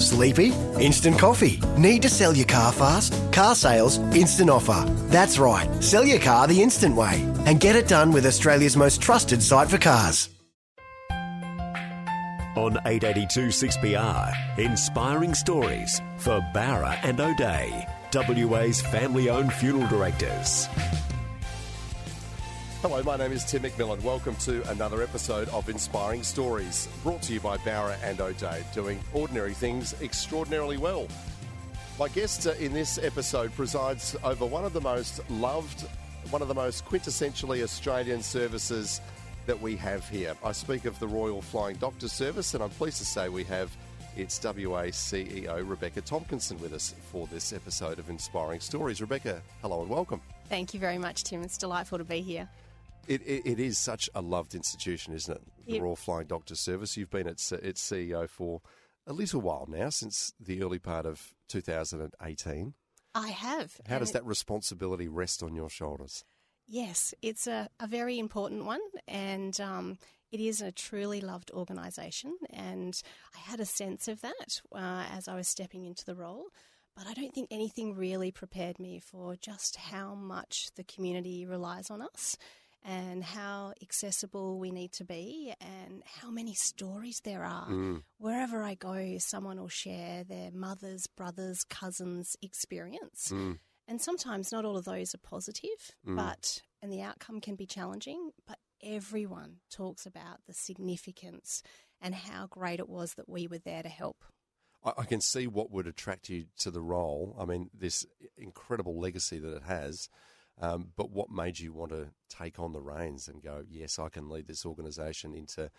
Sleepy? Instant coffee. Need to sell your car fast? Car sales, instant offer. That's right. Sell your car the instant way and get it done with Australia's most trusted site for cars. On 882 6PR, inspiring stories for Bowra and O'Dea, WA's family owned funeral directors. Hello, my name is Tim McMillan. Welcome to another episode of Inspiring Stories, brought to you by Bowra and O'Dea, doing ordinary things extraordinarily well. My guest uh, in this episode presides over one of the most loved, one of the most quintessentially Australian services that we have here. I speak of the Royal Flying Doctor Service, and I'm pleased to say we have its WA CEO, Rebecca Tomkinson, with us for this episode of Inspiring Stories. Rebecca, hello and welcome. Thank you very much, Tim. It's delightful to be here. It, it, it is such a loved institution, isn't it? The Yep. Royal Flying Doctor Service. You've been its, its CEO for a little while now, since the early part of 2018. I have. How does that responsibility rest on your shoulders? Yes, it's a, a very important one, and um, it is a truly loved organisation. And I had a sense of that uh, as I was stepping into the role. But I don't think anything really prepared me for just how much the community relies on us and how accessible we need to be and how many stories there are. Mm. Wherever I go, someone will share their mother's, brother's, cousin's experience. Mm. And sometimes not all of those are positive, mm. but and the outcome can be challenging, but everyone talks about the significance and how great it was that we were there to help. I, I can see what would attract you to the role. I mean, this incredible legacy that it has. Um, but what made you want to take on the reins and go, yes, I can lead this organisation into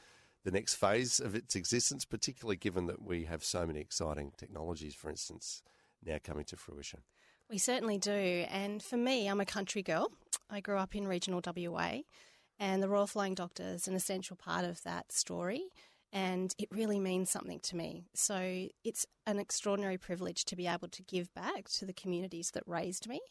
the next phase of its existence, particularly given that we have so many exciting technologies, for instance, now coming to fruition? We certainly do. And for me, I'm a country girl. I grew up in regional WA, and the Royal Flying Doctor is an essential part of that story. And it really means something to me. So it's an extraordinary privilege to be able to give back to the communities that raised me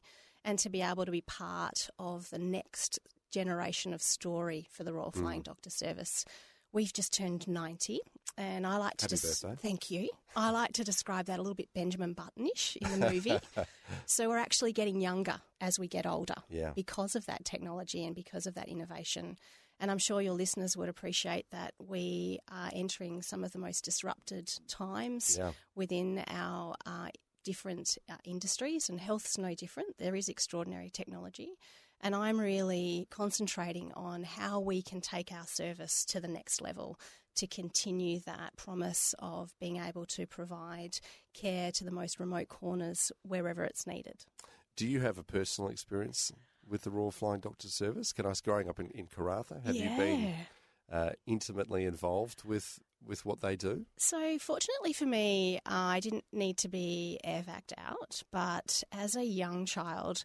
and to be able to be part of the next generation of story for the Royal Flying Doctor Service. We've just turned 90, and I like to Happy des- thank you. I like to describe that a little bit Benjamin Buttonish in the movie. so we're actually getting younger as we get older Yeah. because of that technology and because of that innovation. And I'm sure your listeners would appreciate that we are entering some of the most disrupted times Yeah. within our uh, different uh, industries, and health's no different. There is extraordinary technology. And I'm really concentrating on how we can take our service to the next level to continue that promise of being able to provide care to the most remote corners wherever it's needed. Do you have a personal experience with the Royal Flying Doctor Service? Can I, ask, growing up in, in Karratha, have you been uh, intimately involved with, with what they do? So, fortunately for me, uh, I didn't need to be airvac out, but as a young child,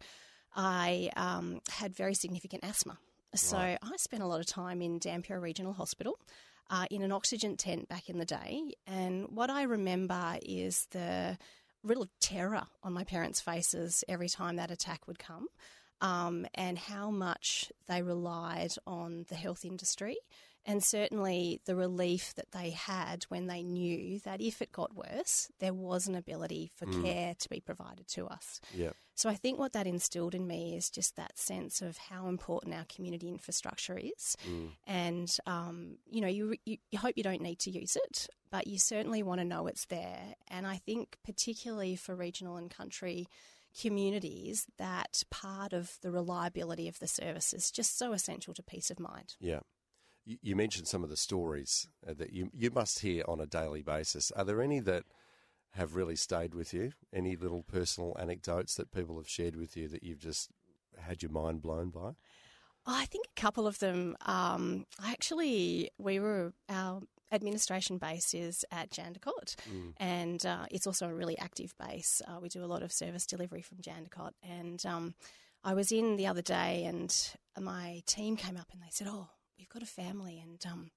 I um, had very significant asthma. So, Right. I spent a lot of time in Dampier Regional Hospital uh, in an oxygen tent back in the day. And what I remember is the real terror on my parents' faces every time that attack would come. Um, and how much they relied on the health industry and certainly the relief that they had when they knew that if it got worse, there was an ability for care to be provided to us. Yeah. So I think what that instilled in me is just that sense of how important our community infrastructure is, and um, you know, you, you you hope you don't need to use it, but you certainly want to know it's there. And I think particularly for regional and country communities, that part of the reliability of the service is just so essential to peace of mind. Yeah. You, you mentioned some of the stories uh, that you, you must hear on a daily basis. Are there any that have really stayed with you? Any little personal anecdotes that people have shared with you that you've just had your mind blown by? I think a couple of them. Um, actually, we were our administration base is at Jandakot, and uh, it's also a really active base. Uh, we do a lot of service delivery from Jandakot, and um, I was in the other day, and my team came up and they said, "Oh, we've got a family, and um,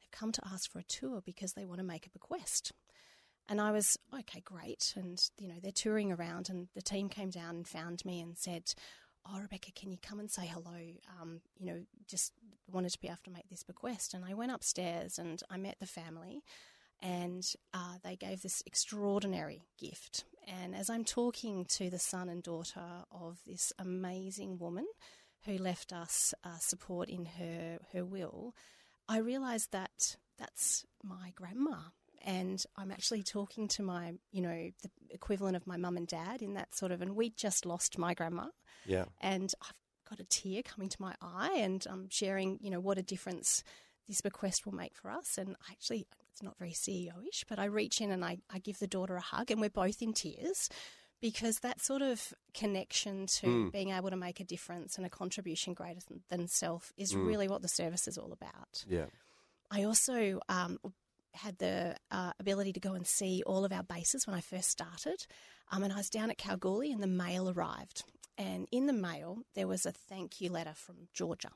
they've come to ask for a tour because they want to make a bequest." And I was, okay, great. And, you know, they're touring around, and the team came down and found me and said, Oh, Rebecca, can you come and say hello? Um, you know, just wanted to be able to make this bequest. And I went upstairs and I met the family, and uh, they gave this extraordinary gift. And as I'm talking to the son and daughter of this amazing woman who left us uh, support in her, her will, I realised that that's my grandma and I'm actually talking to my, you know, the equivalent of my mum and dad in that sort of, and we just lost my grandma, Yeah. and I've got a tear coming to my eye, and I'm sharing, you know, what a difference this bequest will make for us. And I actually, it's not very CEO-ish, but I reach in and I, I give the daughter a hug, and we're both in tears. Because that sort of connection to being able to make a difference and a contribution greater than, than self is really what the service is all about. Yeah. I also um, had the uh, ability to go and see all of our bases when I first started. Um, and I was down at Kalgoorlie and the mail arrived. And in the mail, there was a thank you letter from Georgia.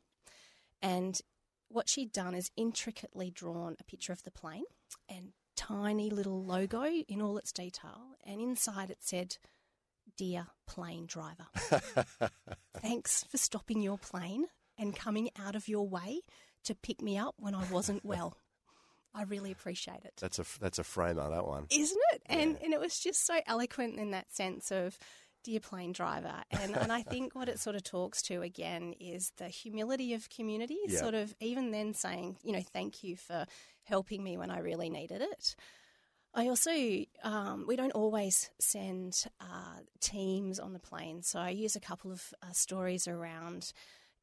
And what she'd done is intricately drawn a picture of the plane and tiny little logo in all its detail. And inside it said, Dear plane driver, thanks for stopping your plane and coming out of your way to pick me up when I wasn't well. I really appreciate it. That's a that's a framer that one. Isn't it? And and it was just so eloquent in that sense of dear plane driver. And and I think what it sort of talks to again is the humility of community, Yeah. sort of even then saying, you know, thank you for helping me when I really needed it. I also, um, we don't always send uh, teams on the plane. So I use a couple of uh, stories around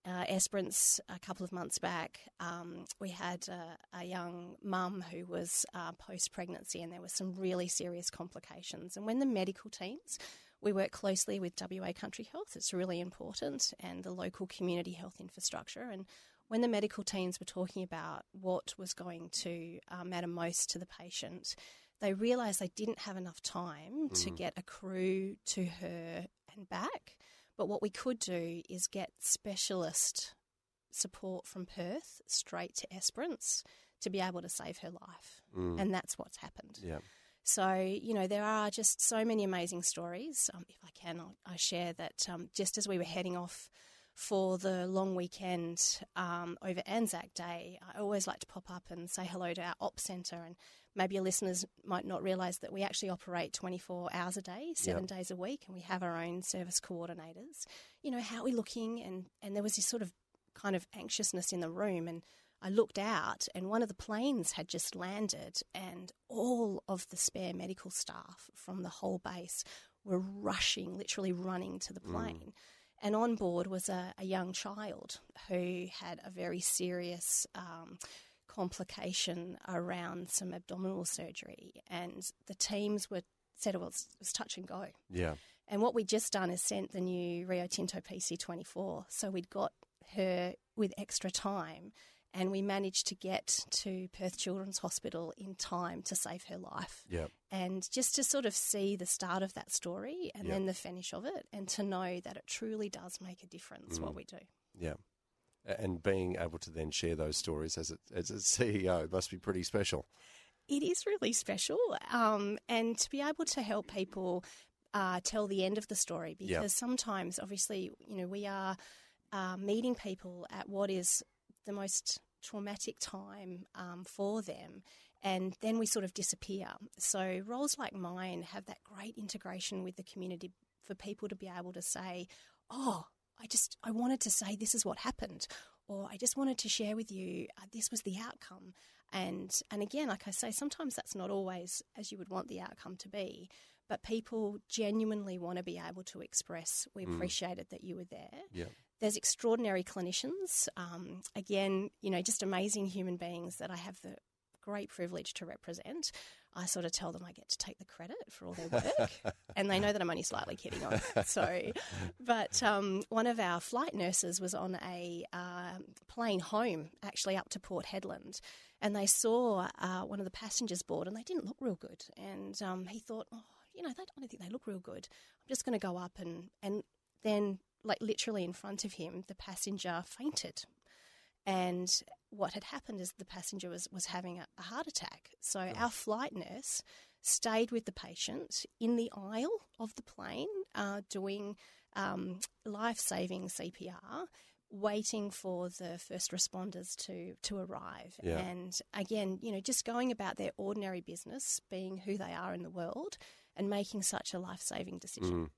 uh, Esperance a couple of months back. Um, we had a, a young mum who was uh, post pregnancy and there were some really serious complications. And when the medical teams, we work closely with WA Country Health, it's really important, and the local community health infrastructure. And when the medical teams were talking about what was going to uh, matter most to the patient, they realised they didn't have enough time to get a crew to her and back. But what we could do is get specialist support from Perth straight to Esperance to be able to save her life. And that's what's happened. Yeah. So, you know, there are just so many amazing stories. Um, if I can, I'll, I share that um, just as we were heading off for the long weekend um, over Anzac Day, I always like to pop up and say hello to our ops centre. And maybe your listeners might not realise that we actually operate 24 hours a day, seven days a week, and we have our own service coordinators. You know, how are we looking? And, and there was this sort of kind of anxiousness in the room. And I looked out, and one of the planes had just landed, and all of the spare medical staff from the whole base were rushing, literally running to the plane. And on board was a, a young child who had a very serious um, complication around some abdominal surgery, and the teams were said it was, it was touch and go. Yeah. And what we'd just done is sent the new Rio Tinto PC24. So we'd got her with extra time and we managed to get to Perth Children's Hospital in time to save her life. Yeah. And just to sort of see the start of that story and Yep. then the finish of it and to know that it truly does make a difference what mm. we do. Yeah. And being able to then share those stories as a, as a CEO must be pretty special. It is really special, um, and to be able to help people uh, tell the end of the story because Yeah. sometimes, obviously, you know, we are uh, meeting people at what is the most traumatic time um, for them. And then we sort of disappear. So, roles like mine have that great integration with the community for people to be able to say, Oh, I just, I wanted to say this is what happened. Or I just wanted to share with you uh, this was the outcome. And, and again, like I say, sometimes that's not always as you would want the outcome to be. But people genuinely want to be able to express, we appreciated that you were there. Yeah. There's extraordinary clinicians. Um, again, you know, just amazing human beings that I have the great privilege to represent. I sort of tell them I get to take the credit for all their work, and they know that I'm only slightly kidding on that. So, but um, one of our flight nurses was on a uh, plane home, actually up to Port Hedland, and they saw uh, one of the passengers board, and they didn't look real good. And um, he thought, oh, you know, they, I don't think they look real good. I'm just going to go up and and then, like literally in front of him, the passenger fainted. And what had happened is the passenger was, was having a, a heart attack. So our flight nurse stayed with the patient in the aisle of the plane, uh, doing um, life saving CPR, waiting for the first responders to to arrive. Yeah. And again, you know, just going about their ordinary business, being who they are in the world, and making such a life saving decision.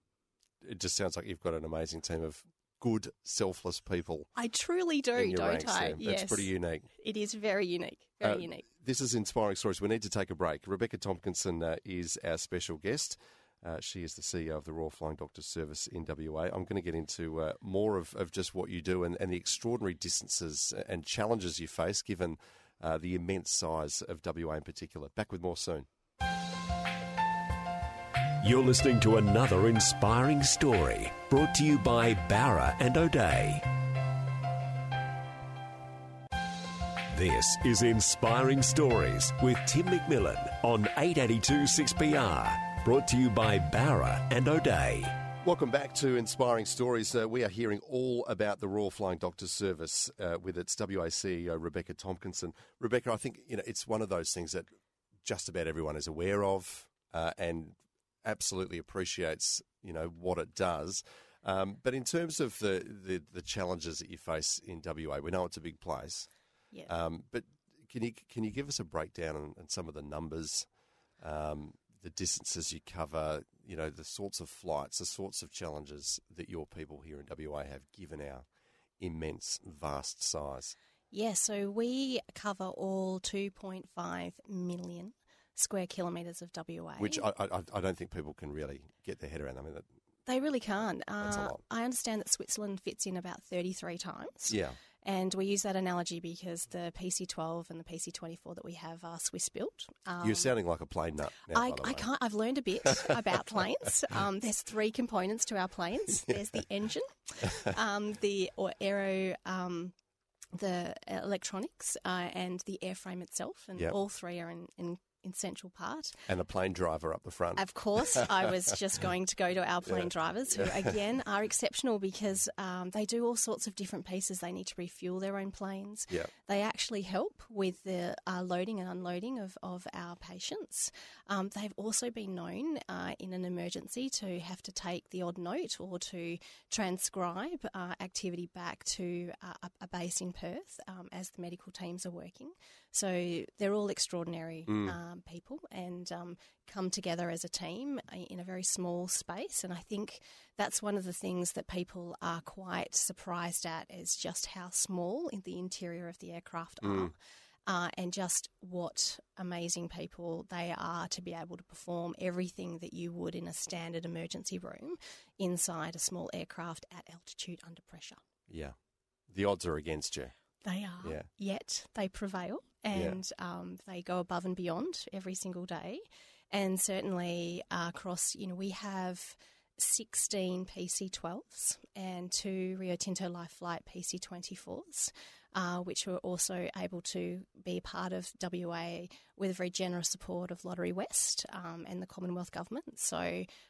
It just sounds like you've got an amazing team of good, selfless people. I truly do, don't ranks I? Yes. That's pretty unique. It is very unique. Very Uh, unique. This is Inspiring Stories. We need to take a break. Rebecca Tomkinson uh, is our special guest. Uh, she is the CEO of the Royal Flying Doctors Service in WA. I'm going to get into uh, more of, of just what you do and, and the extraordinary distances and challenges you face given uh, the immense size of WA in particular. Back with more soon. You're listening to another inspiring story brought to you by Bowra and O'Dea. This is Inspiring Stories with Tim McMillan on 882 6PR, brought to you by Bowra and O'Dea. Welcome back to Inspiring Stories. Uh, we are hearing all about the Royal Flying Doctor Service uh, with its WA CEO Rebecca Tomkinson. Rebecca, I think you know it's one of those things that just about everyone is aware of uh, and absolutely appreciates you know what it does. Um, but in terms of the, the the challenges that you face in WA, we know it's a big place. Yeah. Um, but can you can you give us a breakdown on, on some of the numbers, um, the distances you cover, you know, the sorts of flights, the sorts of challenges that your people here in WA have given our immense, vast size? Yeah, so we cover all 2.5 million square kilometres of WA. Which I, I, I don't think people can really get their head around. I mean, that, they really can't. That's a Uh, lot. I understand that Switzerland fits in about 33 times. yeah, And we use that analogy because the PC12 and the PC24 that we have are Swiss built. Um, you're sounding like a plane nut. Now, I, I can't. I've learned a bit about planes. Um, there's three components to our planes. There's the engine, um, the or aero, um, the electronics, uh, and the airframe itself, and Yep. all three are in, in, in central part. And the plane driver up the front. Of course, I was just going to go to our plane drivers, who again are exceptional because um, they do all sorts of different pieces. They need to refuel their own planes. Yeah. They actually help with the uh, loading and unloading of, of our patients. Um, they've also been known uh, in an emergency to have to take the odd note or to transcribe uh, activity back to uh, a, a base in Perth um, as the medical teams are working. So they're all extraordinary um, people and um, come together as a team uh, in a very small space. And I think that's one of the things that people are quite surprised at is just how small in the interior of the aircraft are. Uh, and just what amazing people they are to be able to perform everything that you would in a standard emergency room inside a small aircraft at altitude under pressure. yeah. The odds are against you. They are, Yeah. yet they prevail and um, they go above and beyond every single day. And certainly uh, across, you know, we have 16 PC12s and two Rio Tinto Life Flight PC24s, uh, which were also able to be part of WA with very generous support of Lotterywest um, and the Commonwealth Government. So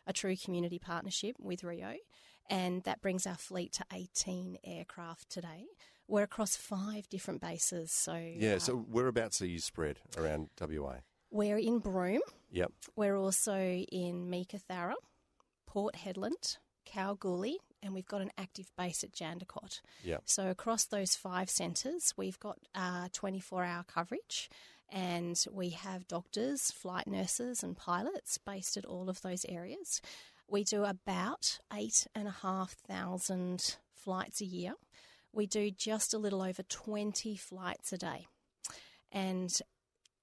a true community partnership with Rio. And that brings our fleet to 18 aircraft today. We're across five different bases. So Yeah. uh, So whereabouts are you spread around WA? we're in Broome. Yep. We're also in Meekatharra, Port Hedland, Kalgoorlie, and we've got an active base at Jandakot. Yep. So across those five centres, we've got uh, 24-hour coverage, and we have doctors, flight nurses, and pilots based at all of those areas. We do about eight and a half thousand flights a year. We do just a little over 20 flights a day. And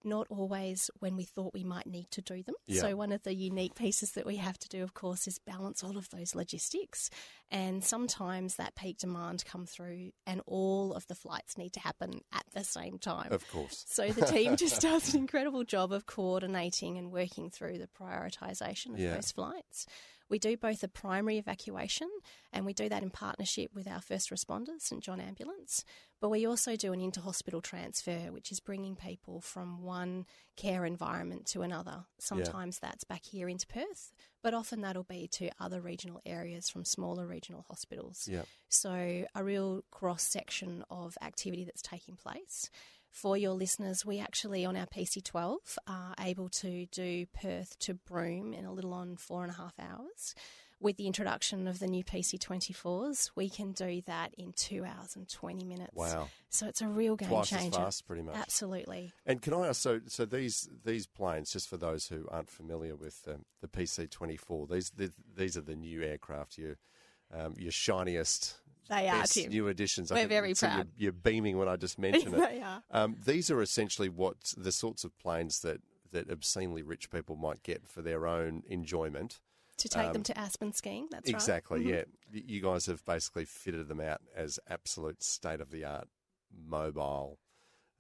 not always when we thought we might need to do them. Yeah. So, one of the unique pieces that we have to do, of course, is balance all of those logistics. And sometimes that peak demand come through, and all of the flights need to happen at the same time. Of course. So the team just does an incredible job of coordinating and working through the prioritisation of Yeah. those flights. We do both a primary evacuation and we do that in partnership with our first responders, St John Ambulance, but we also do an inter-hospital transfer, which is bringing people from one care environment to another. Sometimes that's back here into Perth, but often that'll be to other regional areas from smaller regional hospitals. Yeah. So, a real cross section of activity that's taking place. For your listeners, we actually on our PC12 are able to do Perth to Broome in a little on four and a half hours. With the introduction of the new PC24s, we can do that in two hours and 20 minutes. Wow. So it's a real game Twice as changer. fast, pretty much. Absolutely. And can I ask, so, so these these planes, just for those who aren't familiar with um, the PC-24, these the, these are the new aircraft, your um, your shiniest, They are, Tim. new additions. I We're think- very so you're- proud. You're, beaming when I just mention it. They are. Um, these are essentially what the sorts of planes that that obscenely rich people might get for their own enjoyment. To take Um, them to Aspen skiing, that's right. exactly, Mhm. yeah. You guys have basically fitted them out as absolute state of the art mobile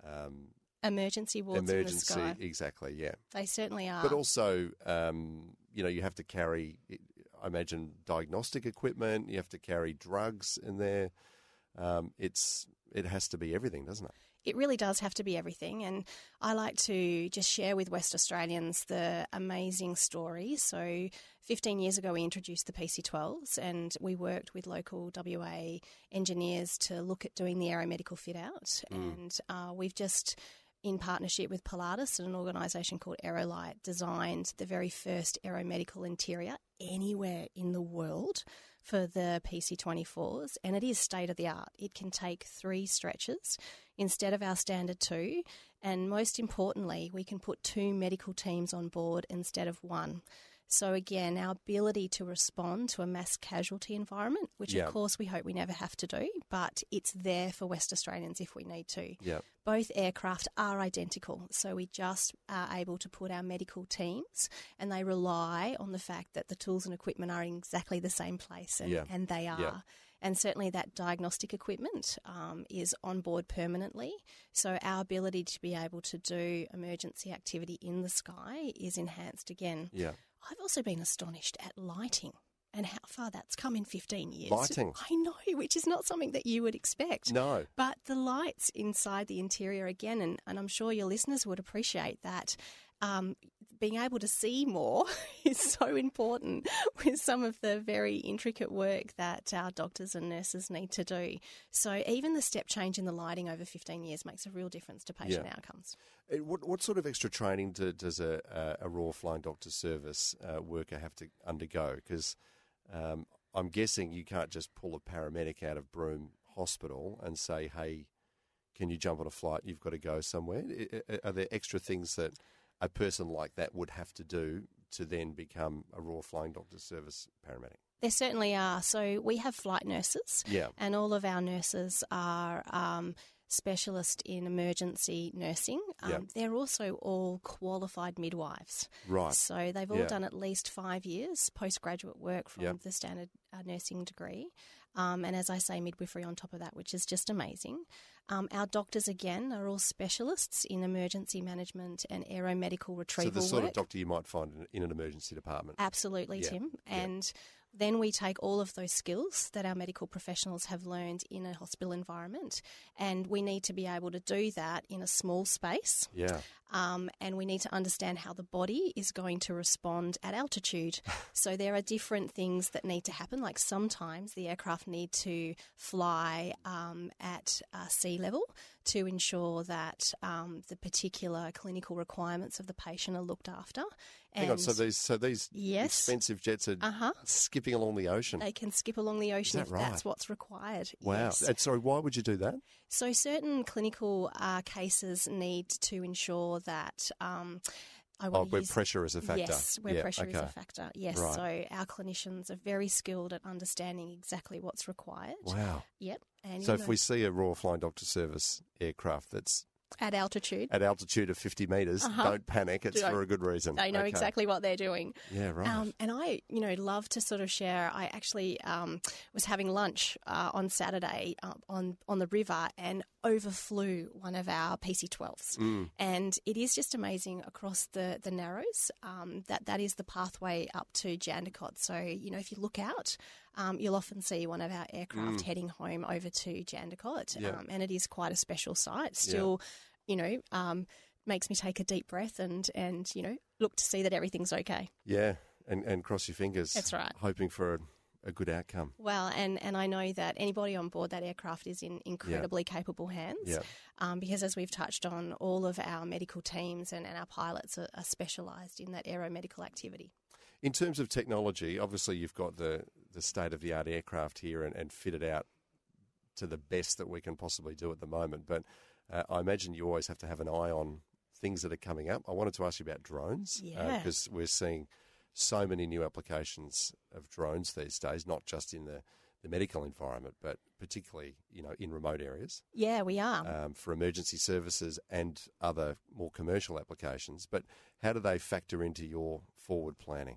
um, Emergency wards in the sky. Exactly, yeah. They certainly are. But also, um, you know, you have to carry, I imagine, diagnostic equipment. You have to carry drugs in there. Um, it's it has to be everything, doesn't it? it really does have to be everything. And I like to just share with West Australians the amazing story. So, 15 years ago, we introduced the PC12s and we worked with local WA engineers to look at doing the aeromedical fit out. And uh, we've just in partnership with Pilatus and an organisation called Aerolite, designed the very first aeromedical interior anywhere in the world for the PC24s, and it is state of the art. It can take three stretches instead of our standard two, and most importantly, we can put two medical teams on board instead of one. So, again, our ability to respond to a mass casualty environment, which Yeah. of course we hope we never have to do, but it's there for West Australians if we need to. Yeah. Both aircraft are identical, so we just are able to put our medical teams and they rely on the fact that the tools and equipment are in exactly the same place, and, Yeah. and they are. And certainly that diagnostic equipment um, is on board permanently. So our ability to be able to do emergency activity in the sky is enhanced again. Yeah. I've also been astonished at lighting and how far that's come in 15 years. Lighting? I know, which is not something that you would expect. No. But the lights inside the interior again, and, and I'm sure your listeners would appreciate that. Um, being able to see more is so important with some of the very intricate work that our doctors and nurses need to do. So, even the step change in the lighting over 15 years makes a real difference to patient Yeah. outcomes. Uh, What, what sort of extra training do, does a, a, Royal Flying Doctor Service uh, worker have to undergo? Because um, I'm guessing you can't just pull a paramedic out of Broome Hospital and say, hey, can you jump on a flight? You've got to go somewhere. Are there extra things that a person like that would have to do to then become a Royal Flying Doctor Service paramedic? There certainly are. So, we have flight nurses. Yeah. And all of our nurses are um, specialist in emergency nursing. Um, Yeah. They're also all qualified midwives. Right. So they've all Yeah. done at least five years postgraduate work from the standard uh, nursing degree. Um, and as I say, midwifery on top of that, which is just amazing. Um, our doctors, again, are all specialists in emergency management and aeromedical retrieval. So the sort work. of doctor you might find in, in an emergency department. Absolutely, Yeah, Tim. yeah. And then we take all of those skills that our medical professionals have learned in a hospital environment, and we need to be able to do that in a small space. Yeah. Um, and we need to understand how the body is going to respond at altitude. so there are different things that need to happen. Like sometimes the aircraft need to fly um, at uh, sea level to ensure that um, the particular clinical requirements of the patient are looked after. Hang on. So these so these Yes. expensive jets are Uh-huh. skipping along the ocean. they can skip along the ocean that if that's what's required. Wow. Yes. And sorry, why would you do that? So certain clinical uh, cases need to ensure that. Um, Oh, where use, pressure is a factor. Yes, where Yeah, pressure is a factor. Yes. Right. So our clinicians are very skilled at understanding exactly what's required. Wow. Yep. And So if we see a Royal Flying Doctor Service aircraft that's At altitude. at altitude of 50 metres. Don't panic. It's for a good reason. They know Okay. exactly what they're doing. Yeah, right. Um, and I, you know, love to sort of share. I actually um, was having lunch uh, on Saturday uh, on on the river and overflew one of our PC12s, Mm. and it is just amazing across the the Narrows. Um, that that is the pathway up to Jandakot. So you know, if you look out. Um, you'll often see one of our aircraft heading home over to Jandakot, Mm. Yeah. um, and it is quite a special site. Still, you know, um, makes me take a deep breath and and you know look to see that everything's okay. Yeah, and, and cross your fingers. That's right. Hoping for a, a good outcome. Well, and, and I know that anybody on board that aircraft is in incredibly capable hands. Yeah. Um, because as we've touched on, all of our medical teams and, and our pilots are, are specialised in that aeromedical activity. In terms of technology, obviously you've got the, the state of the art aircraft here and, and fitted out to the best that we can possibly do at the moment. But uh, I imagine you always have to have an eye on things that are coming up. I wanted to ask you about drones Yeah. because we're seeing so many new applications of drones these days, not just in the, the medical environment, but particularly you know in remote areas. Yeah, we are. um, for emergency services and other more commercial applications. But how do they factor into your forward planning,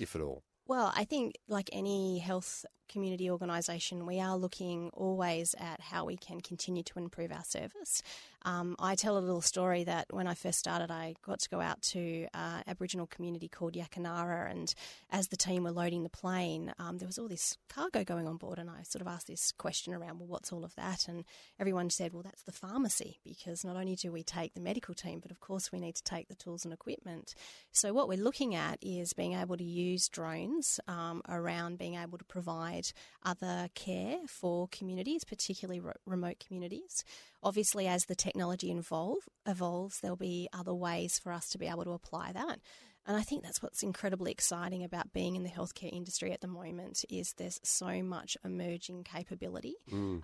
if at all? Well, I think, like any health community organisation, we are looking always at how we can continue to improve our service. Um, I tell a little story that when I first started, I got to go out to uh, Aboriginal community called Yakanarra, and as the team were loading the plane, um, there was all this cargo going on board, and I sort of asked this question around, well, what's all of that? And everyone said, well, that's the pharmacy, because not only do we take the medical team, but of course we need to take the tools and equipment. So what we're looking at is being able to use drones um, around being able to provide other care for communities, particularly re- remote communities. Obviously, as the technology evolve, evolves, there'll be other ways for us to be able to apply that. And I think that's what's incredibly exciting about being in the healthcare industry at the moment is there's so much emerging capability,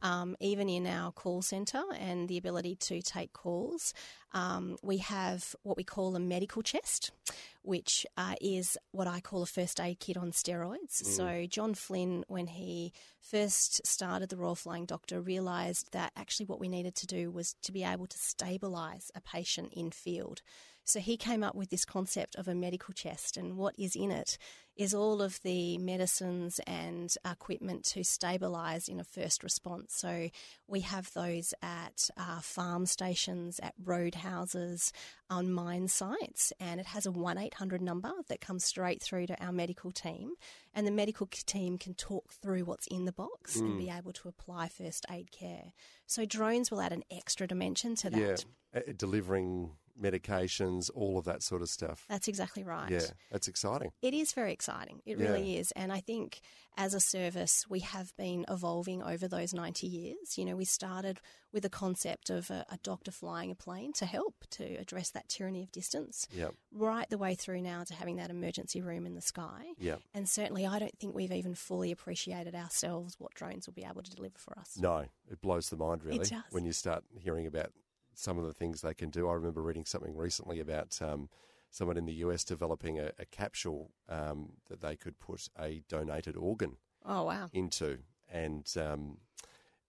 um, even in our call centre and the ability to take calls. Um, we have what we call a medical chest, which uh, is what I call a first aid kit on steroids. So John Flynn, when he first started the Royal Flying Doctor, realised that actually what we needed to do was to be able to stabilise a patient in field. So he came up with this concept of a medical chest, and what is in it is all of the medicines and equipment to stabilise in a first response. So we have those at uh, farm stations, at roadhouses, on mine sites, and it has a 1 800 number that comes straight through to our medical team. And the medical team can talk through what's in the box and be able to apply first aid care. So drones will add an extra dimension to that. Yeah, delivering medications, all of that sort of stuff. That's exactly right. Yeah, that's exciting. It is very exciting. It Yeah. really is. And I think as a service, we have been evolving over those 90 years. You know, we started with a concept of a, a doctor flying a plane to help to address that tyranny of distance, Yeah, right the way through now to having that emergency room in the sky. yeah. And certainly, I don't think we've even fully appreciated ourselves what drones will be able to deliver for us. No, it blows the mind really does. when you start hearing about some of the things they can do. I remember reading something recently about um, someone in the US developing a, a capsule um, that they could put a donated organ Oh, wow. into, and um,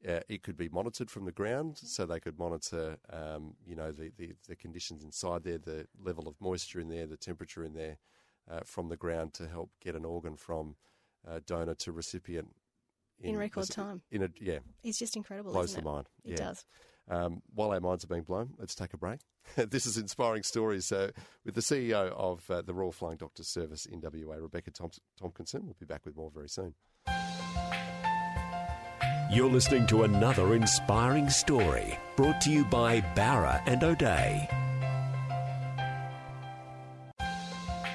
uh, it could be monitored from the ground, so they could monitor, um, you know, the, the, the conditions inside there, the level of moisture in there, the temperature in there, uh, from the ground to help get an organ from uh, donor to recipient In record time. In a yeah, It's just incredible. blows the it? mind. It yeah. does. Um, while our minds are being blown, let's take a break. this is Inspiring Stories uh, with the CEO of uh, the Royal Flying Doctor Service in WA, Rebecca Thoms- Tomkinson. We'll be back with more very soon. You're listening to another inspiring story brought to you by Bowra and O'Dea.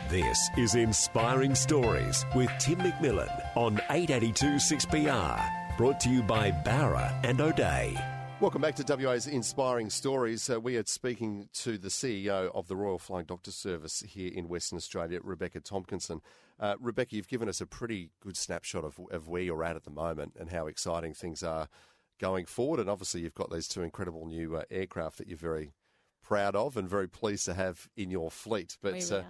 This is Inspiring Stories with Tim McMillan on 882 6PR. Brought to you by Bowra and O'Dea. Welcome back to WA's Inspiring Stories. Uh, we are speaking to the CEO of the Royal Flying Doctor Service here in Western Australia, Rebecca Tomkinson. Uh, Rebecca, you've given us a pretty good snapshot of, of where you're at at the moment and how exciting things are going forward. And obviously, you've got these two incredible new uh, aircraft that you're very proud of and very pleased to have in your fleet. But uh,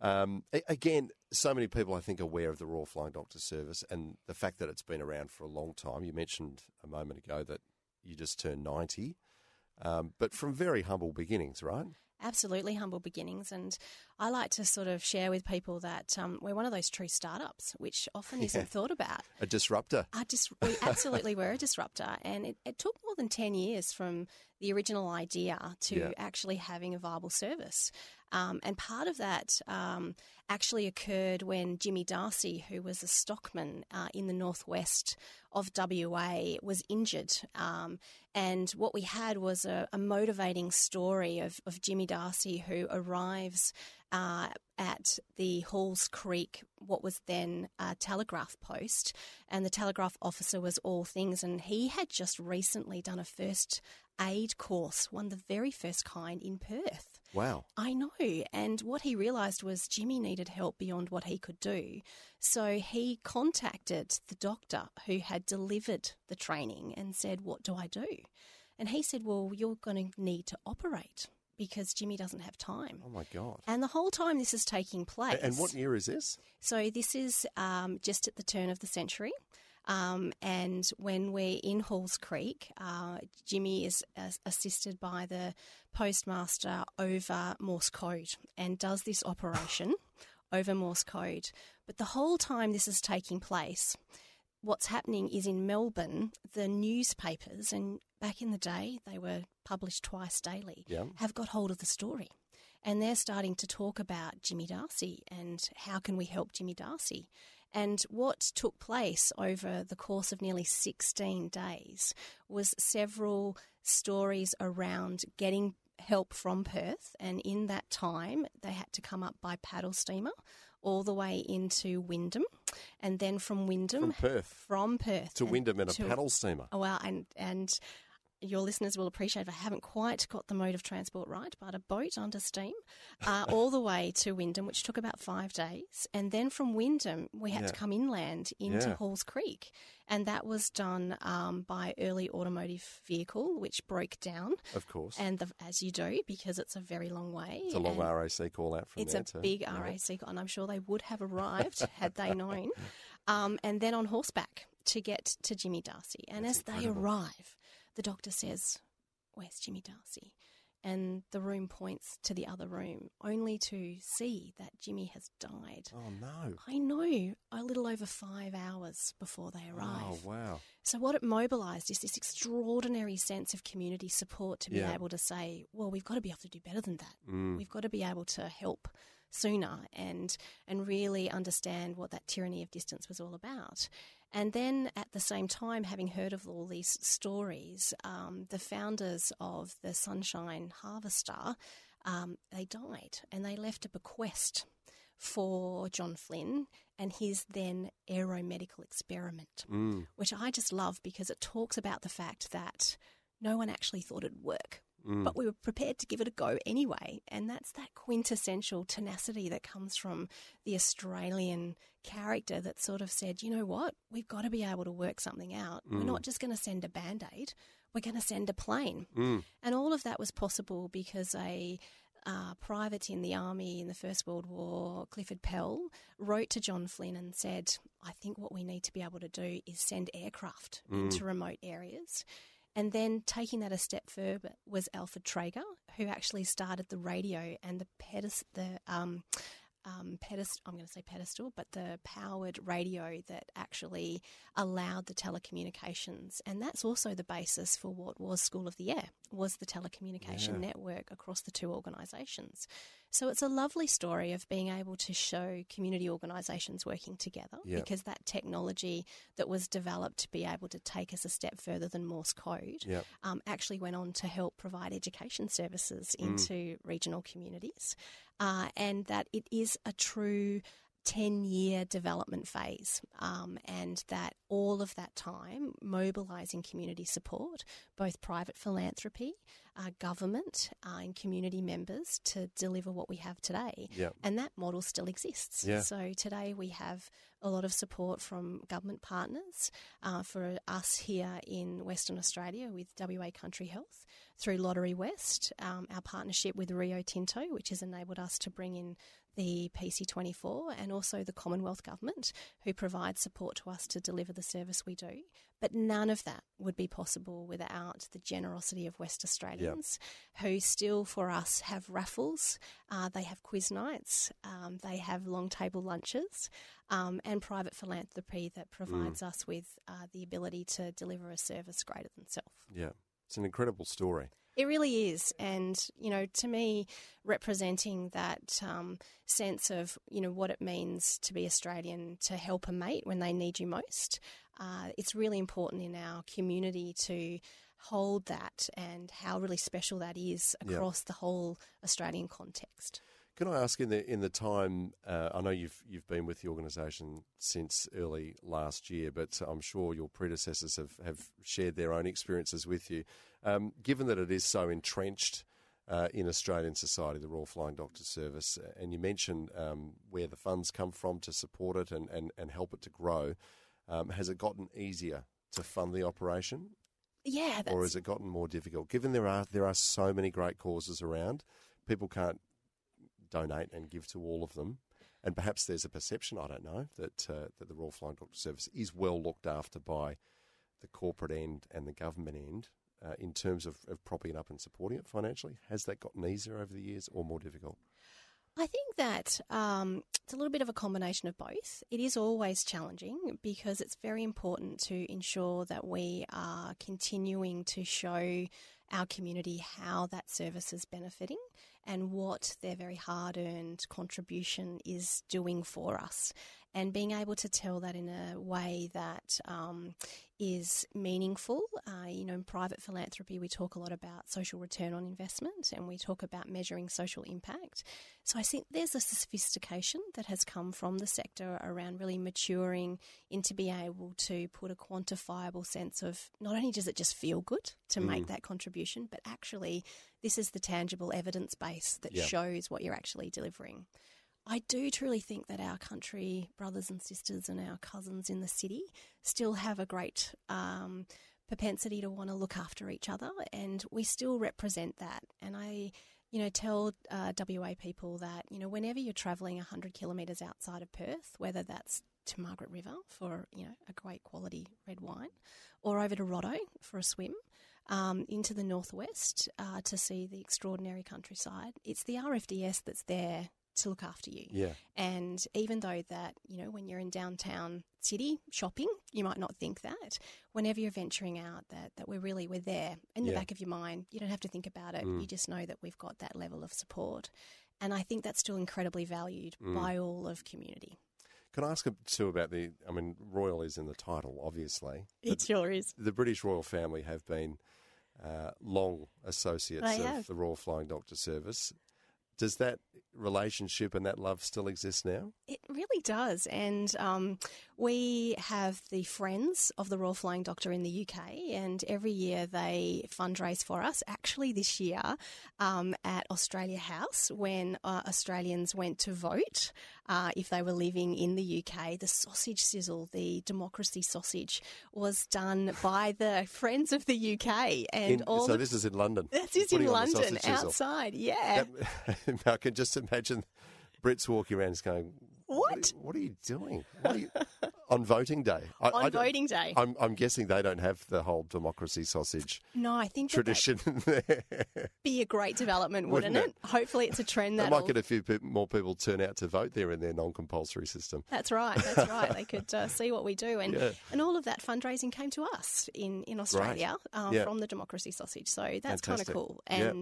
um, again, so many people I think are aware of the Royal Flying Doctor Service and the fact that it's been around for a long time. You mentioned a moment ago that you just turned 90. um, but from very humble beginnings, right? absolutely humble beginnings. And I like to sort of share with people that um, we're one of those true startups, which often Yeah. isn't thought about. A disruptor. I just we absolutely were a disruptor, and it, it took more than ten years from the original idea to Yeah. actually having a viable service. Um, and part of that um, actually occurred when Jimmy Darcy, who was a stockman uh, in the northwest of WA, was injured. Um, and what we had was a, a motivating story of, of Jimmy Darcy, who arrives uh, at the Halls Creek, what was then a telegraph post, and the telegraph officer was all things, and he had just recently done a first aid course, one of the very first kind in Perth. Wow. I know. And what he realised was Jimmy needed help beyond what he could do. So he contacted the doctor who had delivered the training and said, What do I do? And he said, Well, you're going to need to operate because Jimmy doesn't have time. Oh my God. And the whole time this is taking place. And what year is this? So this is um, just at the turn of the century. Um, and when we're in Halls Creek, uh, Jimmy is uh, assisted by the postmaster over Morse code and does this operation over Morse code. But the whole time this is taking place, what's happening is in Melbourne, the newspapers, and back in the day they were published twice daily, Yeah. have got hold of the story. And they're starting to talk about Jimmy Darcy and how can we help Jimmy Darcy. And what took place over the course of nearly 16 days was several stories around getting help from Perth. And in that time, they had to come up by paddle steamer all the way into Wyndham. And then from Wyndham, From Perth from Perth to Wyndham in a paddle steamer. Oh, well, and and your listeners will appreciate if I haven't quite got the mode of transport right, but a boat under steam, uh, all the way to Wyndham, which took about five days, and then from Wyndham we had to come inland into Yeah. Halls Creek, and that was done um, by early automotive vehicle, which broke down, Of course. and the, as you do because it's a very long way. it's a long RAC call out from it's there a too. big Yeah. RAC, and I'm sure they would have arrived had they known. Um, and then on horseback to get to Jimmy Darcy. And That's as they arrive, the doctor says, Where's Jimmy Darcy? And the room points to the other room, only to see that Jimmy has died. Oh no. I know, a little over five hours before they arrive. Oh wow. So, what it mobilised is this extraordinary sense of community support to be Yeah. able to say, well, we've got to be able to do better than that. Mm. We've got to be able to help sooner and and really understand what that tyranny of distance was all about. And then at the same time, having heard of all these stories, um, the founders of the Sunshine Harvester, um, they died and they left a bequest for John Flynn and his then aeromedical experiment, Mm. which I just love because it talks about the fact that no one actually thought it'd work. Mm. But we were prepared to give it a go anyway. And that's that quintessential tenacity that comes from the Australian character that sort of said, you know what, we've got to be able to work something out. We're not just going to send a band aid, we're going to send a plane. Mm. And all of that was possible because a uh, private in the army in the First World War, Clifford Peel, wrote to John Flynn and said, I think what we need to be able to do is send aircraft into remote areas. And then taking that a step further was Alfred Traeger, who actually started the radio and the pedest- the um, um, pedestal, I'm going to say pedestal, but the powered radio that actually allowed the telecommunications. And that's also the basis for what was School of the Air, was the telecommunication Yeah. network across the two organisations. So it's a lovely story of being able to show community organisations working together Yeah. because that technology that was developed to be able to take us a step further than Morse code um, actually went on to help provide education services Mm. into regional communities, uh, and that it is a true 10 year development phase, um, and that all of that time mobilising community support, both private philanthropy, uh, government, uh, and community members to deliver what we have today. Yep. And that model still exists. Yeah. So today we have a lot of support from government partners uh, for us here in Western Australia with WA Country Health through Lotterywest, um, our partnership with Rio Tinto, which has enabled us to bring in the PC24 and also the Commonwealth Government, who provide support to us to deliver the service we do. But none of that would be possible without the generosity of West Australians, who still for us have raffles, uh, they have quiz nights, um, they have long table lunches, um, and private philanthropy that provides us with uh, the ability to deliver a service greater than self. Yeah, it's an incredible story. It really is, and you know, to me, representing that um, sense of you know what it means to be Australian, to help a mate when they need you most, uh, it's really important in our community to hold that and how really special that is across the whole Australian context. Can I ask in the in the time? Uh, I know you've you've been with the organisation since early last year, but I'm sure your predecessors have, have shared their own experiences with you. Um, given that it is so entrenched uh, in Australian society, the Royal Flying Doctor Service, uh, and you mentioned um, where the funds come from to support it and, and, and help it to grow, um, has it gotten easier to fund the operation, Yeah, that's, or has it gotten more difficult? Given there are there are so many great causes around, people can't donate and give to all of them. And perhaps there's a perception, I don't know, that uh, that the Royal Flying Doctor Service is well looked after by the corporate end and the government end uh, in terms of, of propping it up and supporting it financially. Has that gotten easier over the years or more difficult? I think that um, it's a little bit of a combination of both. It is always challenging because it's very important to ensure that we are continuing to show our community how that service is benefiting and what their very hard earned contribution is doing for us. And being able to tell that in a way that um, is meaningful. Uh, you know, in private philanthropy, we talk a lot about social return on investment and we talk about measuring social impact. So I think there's a sophistication that has come from the sector around really maturing into being able to put a quantifiable sense of not only does it just feel good to make that contribution, but actually this is the tangible evidence base that Yeah. shows what you're actually delivering. I do truly think that our country brothers and sisters and our cousins in the city still have a great um, propensity to want to look after each other, and we still represent that. And I, you know, tell uh, WA people that you know whenever you're travelling 100 kilometres outside of Perth, whether that's to Margaret River for you know a great quality red wine, or over to Rotto for a swim. Um, into the northwest uh, to see the extraordinary countryside. It's the RFDS that's there to look after you. Yeah. And even though that, you know, when you're in downtown city shopping, you might not think that. Whenever you're venturing out, that, that we're really, we're there in the Yeah. back of your mind. You don't have to think about it. Mm. You just know that we've got that level of support. And I think that's still incredibly valued Mm. by all of community. Can I ask too about the? I mean, royal is in the title, obviously. It sure is. the British royal family have been uh, long associates of the Royal Flying Doctor Service. Does that relationship and that love still exist now? It really does. And um, we have the Friends of the Royal Flying Doctor in the UK, and every year they fundraise for us. Actually, this year um, at Australia House, when uh, Australians went to vote uh, if they were living in the UK, the sausage sizzle, the democracy sausage, was done by the Friends of the UK. And In- all so this is in London. This is in London, outside. Yeah. That- I can just imagine Brits walking around just going, What? are you- What are you doing? What are you-" on voting day. I, On I voting day. I'm, I'm guessing they don't have the whole democracy sausage no, I think tradition there. be a great development, wouldn't, Wouldn't it? Hopefully, it's a trend that might get a few more people turn out to vote there in their non-compulsory system. That's right. That's right. They could uh, see what we do, and Yeah. and all of that fundraising came to us in in Australia uh, Yeah. from the Democracy Sausage. So that's kind of cool. Yeah.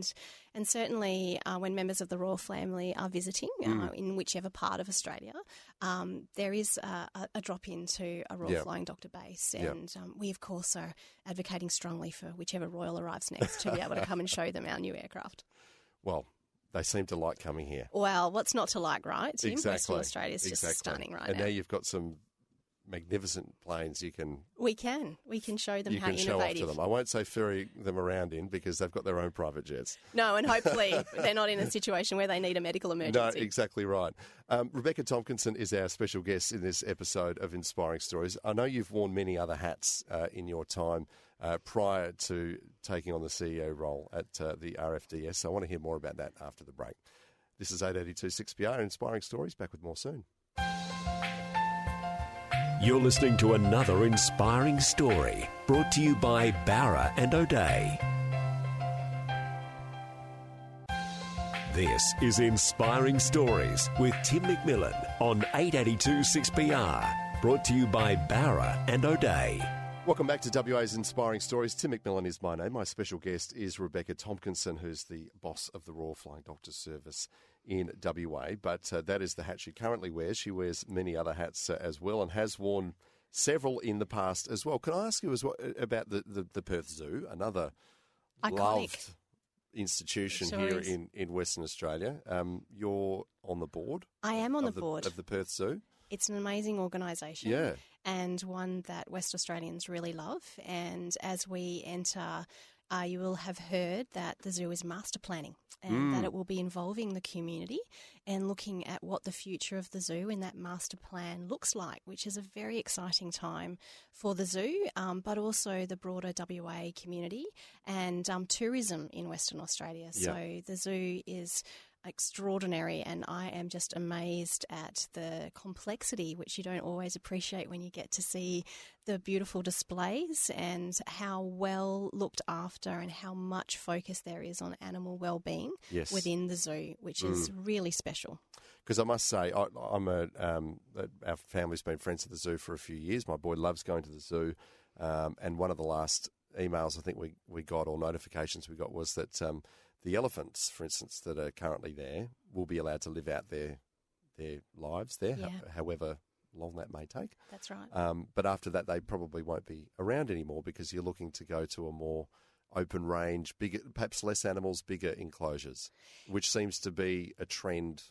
And certainly uh, when members of the royal family are visiting Mm. uh, in whichever part of Australia, um, there is uh, a, a drop into a Royal Yeah. Flying Doctor base, and um, we of course are advocating strongly for whichever royal arrives next to be able to come and show them our new aircraft. Well, they seem to like coming here. Well, what's not to like, right? Tim? exactly. Western Australia is just exactly. stunning right and now. now you've got some magnificent planes you can We can. We can show them you how can show off to them. I won't say ferry them around in because they've got their own private jets. No, and hopefully they're not in a situation where they need a medical emergency. No, exactly right. Um, Rebecca Tomkinson is our special guest in this episode of Inspiring Stories. I know you've worn many other hats uh, in your time uh, prior to taking on the CEO role at uh, the RFDS. So I want to hear more about that after the break. This is 882 6PR Inspiring Stories. Back with more soon. You're listening to another inspiring story brought to you by Bowra and O'Dea. This is Inspiring Stories with Tim McMillan on 882 6PR. Brought to you by Bowra and O'Dea. Welcome back to WA's Inspiring Stories. Tim McMillan is my name. My special guest is Rebecca Tomkinson, who's the boss of the Royal Flying Doctor Service in WA. But uh, that is the hat she currently wears. She wears many other hats uh, as well and has worn several in the past as well. Can I ask you as well uh, about the, the, the Perth Zoo, another Iconic. loved institution Sure here is. in, in Western Australia? Um, you're on the board. I am on of the board. of the Perth Zoo. It's an amazing organisation. Yeah. And one that West Australians really love. And as we enter, uh, you will have heard that the zoo is master planning and Mm. that it will be involving the community and looking at what the future of the zoo in that master plan looks like, which is a very exciting time for the zoo, um, but also the broader WA community and um, tourism in Western Australia. So the zoo is extraordinary and I am just amazed at the complexity which you don't always appreciate when you get to see the beautiful displays and how well looked after and how much focus there is on animal well-being Yes. within the zoo which is really special. Because I must say, I, I'm a um, our family's been friends at the zoo for a few years. My boy loves going to the zoo, um, and one of the last emails I think we, we got or notifications we got was that um, the elephants, for instance, that are currently there, will be allowed to live out their their lives there, ho- however long that may take. That's right. Um, but after that, they probably won't be around anymore because you're looking to go to a more open range, bigger, perhaps less animals, bigger enclosures, which seems to be a trend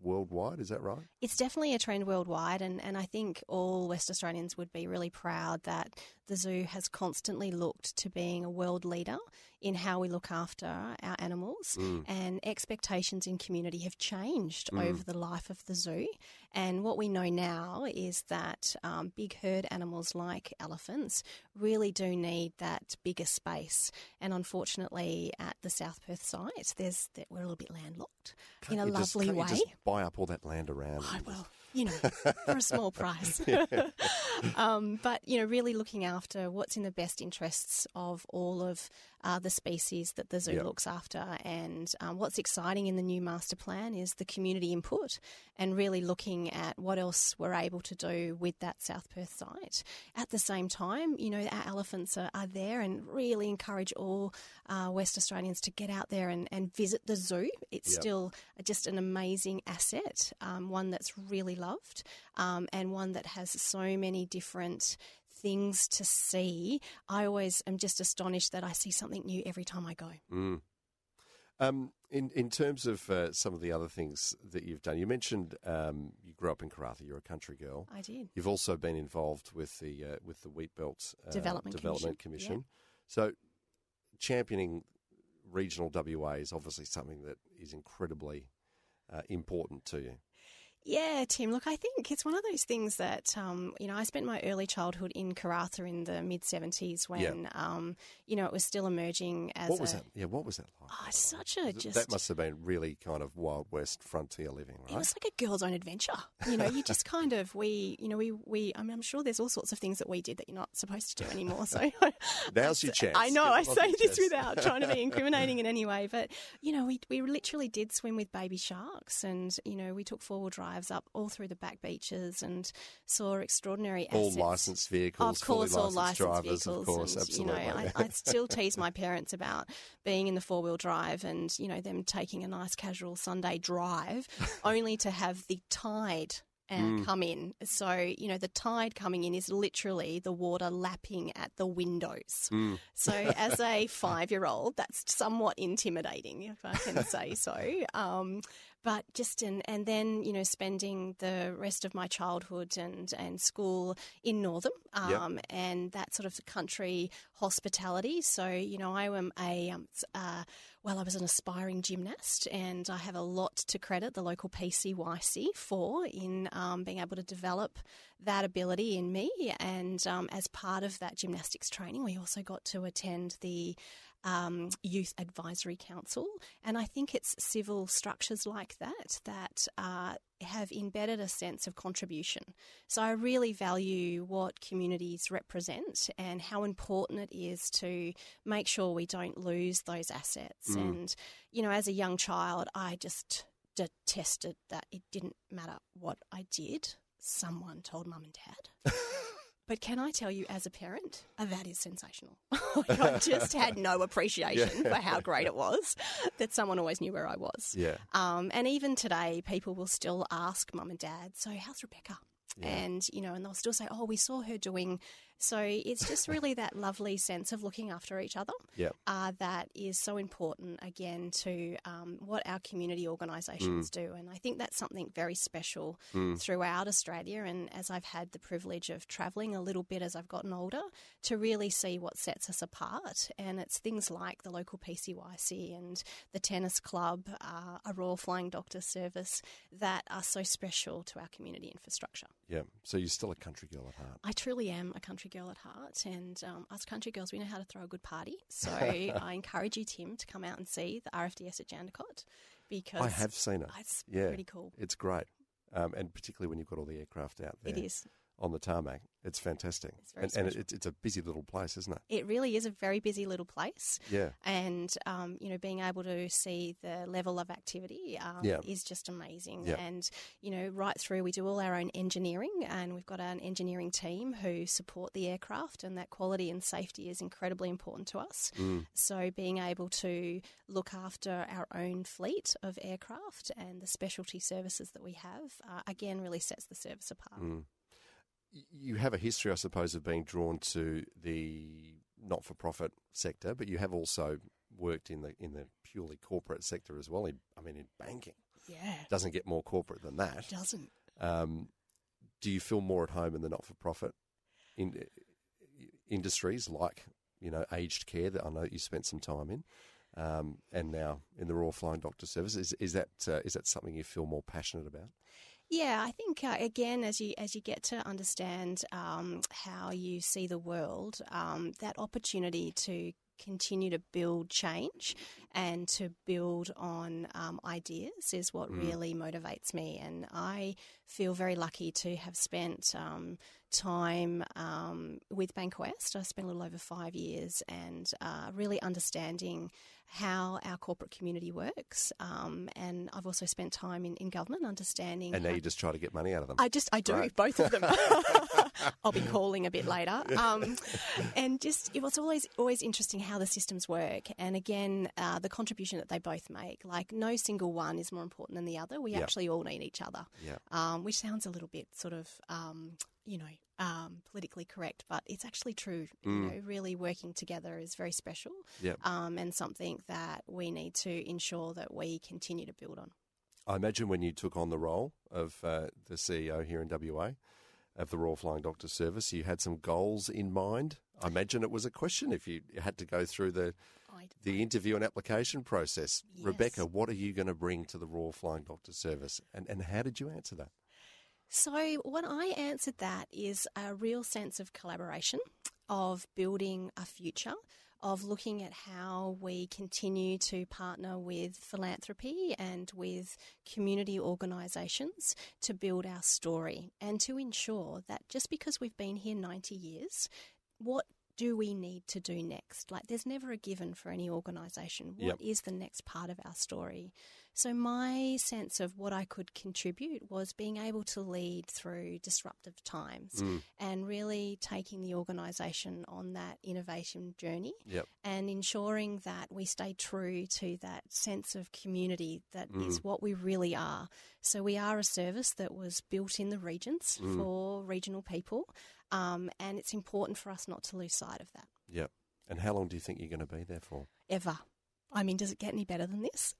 worldwide. Is that right? It's definitely a trend worldwide, and, and I think all West Australians would be really proud that the zoo has constantly looked to being a world leader in how we look after our animals, and expectations in community have changed over the life of the zoo. And what we know now is that um, big herd animals like elephants really do need that bigger space. And unfortunately, at the South Perth site, there's that we're a little bit landlocked in a just- lovely can't you way. just buy up all that land around. Oh, well, you know, for a small price. um, but, you know, really looking after what's in the best interests of all of uh, the species that the zoo Yep. looks after. And um, what's exciting in the new master plan is the community input and really looking at what else we're able to do with that South Perth site. At the same time, you know, our elephants are, are there and really encourage all uh, West Australians to get out there and, and visit the zoo. It's Yep. still just an amazing asset, um, one that's really loved, um, and one that has so many different things to see. I always am just astonished that I see something new every time I go. Mm. Um, in in terms of uh, some of the other things that you've done, you mentioned um, you grew up in Karratha. You're a country girl. I did. You've also been involved with the uh, with the Wheat Belt uh, Development Development Commission, Commission. So, championing regional WA is obviously something that is incredibly uh, important to you. Yeah, Tim. Look, I think it's one of those things that um, you know. I spent my early childhood in Karratha in the mid '70s when um, you know it was still emerging as What was a, that? Yeah, what was that like? Oh, such a just that must have been really kind of wild west frontier living, It was like a girl's own adventure. You know, you just kind of we, you know, we we. I mean, I'm sure there's all sorts of things that we did that you're not supposed to do anymore. So Now's your chance. I know I say this chest. without trying to be incriminating in any way, but you know, we we literally did swim with baby sharks, and you know, we took four wheel up all through the back beaches and saw extraordinary all assets. licensed vehicles, Of course, all licensed drivers, vehicles. of course, and, absolutely. You know, I, I still tease my parents about being in the four wheel drive and you know them taking a nice casual Sunday drive, only to have the tide. Uh, Mm. Come in. So, you know, the tide coming in is literally the water lapping at the windows. Mm. So, as a five year old, that's somewhat intimidating, if I can say so. Um, but just in, and then, you know, spending the rest of my childhood and, and school in Northam Yep. um, and that sort of country hospitality. So, you know, I am a, um, uh, well, I was an aspiring gymnast and I have a lot to credit the local PCYC for in um, being able to develop that ability in me. And um, as part of that gymnastics training, we also got to attend the um, Youth Advisory Council. And I think it's civil structures like that that uh, have embedded a sense of contribution. So I really value what communities represent and how important it is to make sure we don't lose those assets. Mm. And, you know, as a young child, I just detested that it didn't matter what I did, someone told mum and dad. But can I tell you, as a parent, uh, that is sensational. I just had no appreciation for how great it was that someone always knew where I was. Yeah. Um, and even today, people will still ask mum and dad, "So how's Rebecca?" Yeah. And you know, and they'll still say, "Oh, we saw her doing." So it's just really that lovely sense of looking after each other Yep. uh, that is so important again to um, what our community organisations do. And I think that's something very special throughout Australia. And as I've had the privilege of travelling a little bit as I've gotten older, to really see what sets us apart. And it's things like the local PCYC and the tennis club, uh, a Royal Flying Doctor service that are so special to our community infrastructure. Yeah. So you're still a country girl at heart. I truly am a country girl at heart, and um, us country girls, we know how to throw a good party. So I encourage you, Tim, to come out and see the RFDS at Jandakot because I have seen it. It's yeah. pretty cool. It's great. Um, and particularly when you've got all the aircraft out there It is. On the tarmac. It's fantastic. It's very and and it's, it's a busy little place, isn't it? It really is a very busy little place. Yeah. And, um, you know, being able to see the level of activity um, Yeah. is just amazing. Yeah. And, you know, right through, we do all our own engineering and we've got an engineering team who support the aircraft, and that quality and safety is incredibly important to us. Mm. So being able to look after our own fleet of aircraft and the specialty services that we have, uh, again, really sets the service apart. Mm. You have a history, I suppose, of being drawn to the not-for-profit sector, but you have also worked in the in the purely corporate sector as well. In, I mean, in banking, Yeah. doesn't get more corporate than that. It doesn't. Um, do you feel more at home in the not-for-profit in, industries like you know aged care that I know you spent some time in, um, and now in the Royal Flying Doctor Service? Is is that uh, is that something you feel more passionate about? Yeah, I think uh, again, as you as you get to understand um, how you see the world, um, that opportunity to continue to build change and to build on um, ideas is what really motivates me. And I feel very lucky to have spent um, time um, with Bankwest. I spent a little over five years and uh, really understanding how our corporate community works. Um, and I've also spent time in, in government understanding. And now how- you just try to get money out of them. I just, I do, Great. both of them. I'll be calling a bit later. Um, and just, it was always, always interesting how the systems work. And again, uh, the contribution that they both make. Like, no single one is more important than the other. We Yeah. actually all need each other. Yeah. Um, which sounds a little bit sort of, um, you know, um, politically correct, but it's actually true. You Mm. know, really working together is very special Yep. um, and something that we need to ensure that we continue to build on. I imagine when you took on the role of uh, the CEO here in WA of the Royal Flying Doctor Service, you had some goals in mind. I imagine it was a question if you had to go through the the interview and application process. Yes. Rebecca, what are you going to bring to the Royal Flying Doctor Service, and and how did you answer that? So, what I answered that is a real sense of collaboration, of building a future, of looking at how we continue to partner with philanthropy and with community organisations to build our story and to ensure that just because we've been here 90 years, what do we need to do next? Like, there's never a given for any organisation. What is Yep. the next part of our story? So, my sense of what I could contribute was being able to lead through disruptive times mm. and really taking the organisation on that innovation journey Yep. and ensuring that we stay true to that sense of community that is mm. what we really are. So, we are a service that was built in the regions mm. for regional people, um, and it's important for us not to lose sight of that Yep. And how long do you think you're going to be there for? ever. I mean, does it get any better than this?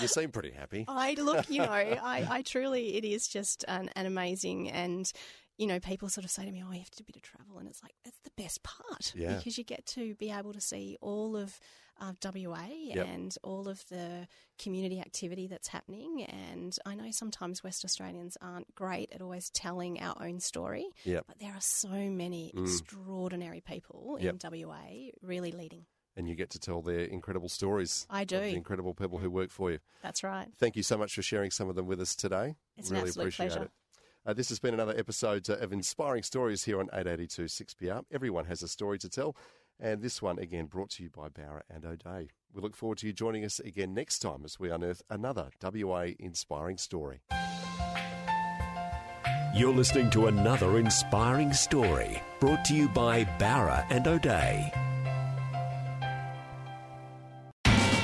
You seem pretty happy. I look, you know, I, I truly, it is just an, an amazing and. You know, people sort of say to me, "Oh, you have to do a bit of travel," and it's like that's the best part Yeah. because you get to be able to see all of uh, WA Yep. and all of the community activity that's happening. And I know sometimes West Australians aren't great at always telling our own story, Yep. but there are so many extraordinary people Mm. Yep. in WA really leading. And you get to tell their incredible stories. I do. of The incredible people who work for you. That's right. Thank you so much for sharing some of them with us today. It's an really absolute appreciate pleasure. it. Uh, this has been another episode uh, of Inspiring Stories here on 882 6PR. Everyone has a story to tell, and this one, again, brought to you by Bowra and O'Dea. We look forward to you joining us again next time as we unearth another WA inspiring story. You're listening to another inspiring story brought to you by Bowra and O'Dea.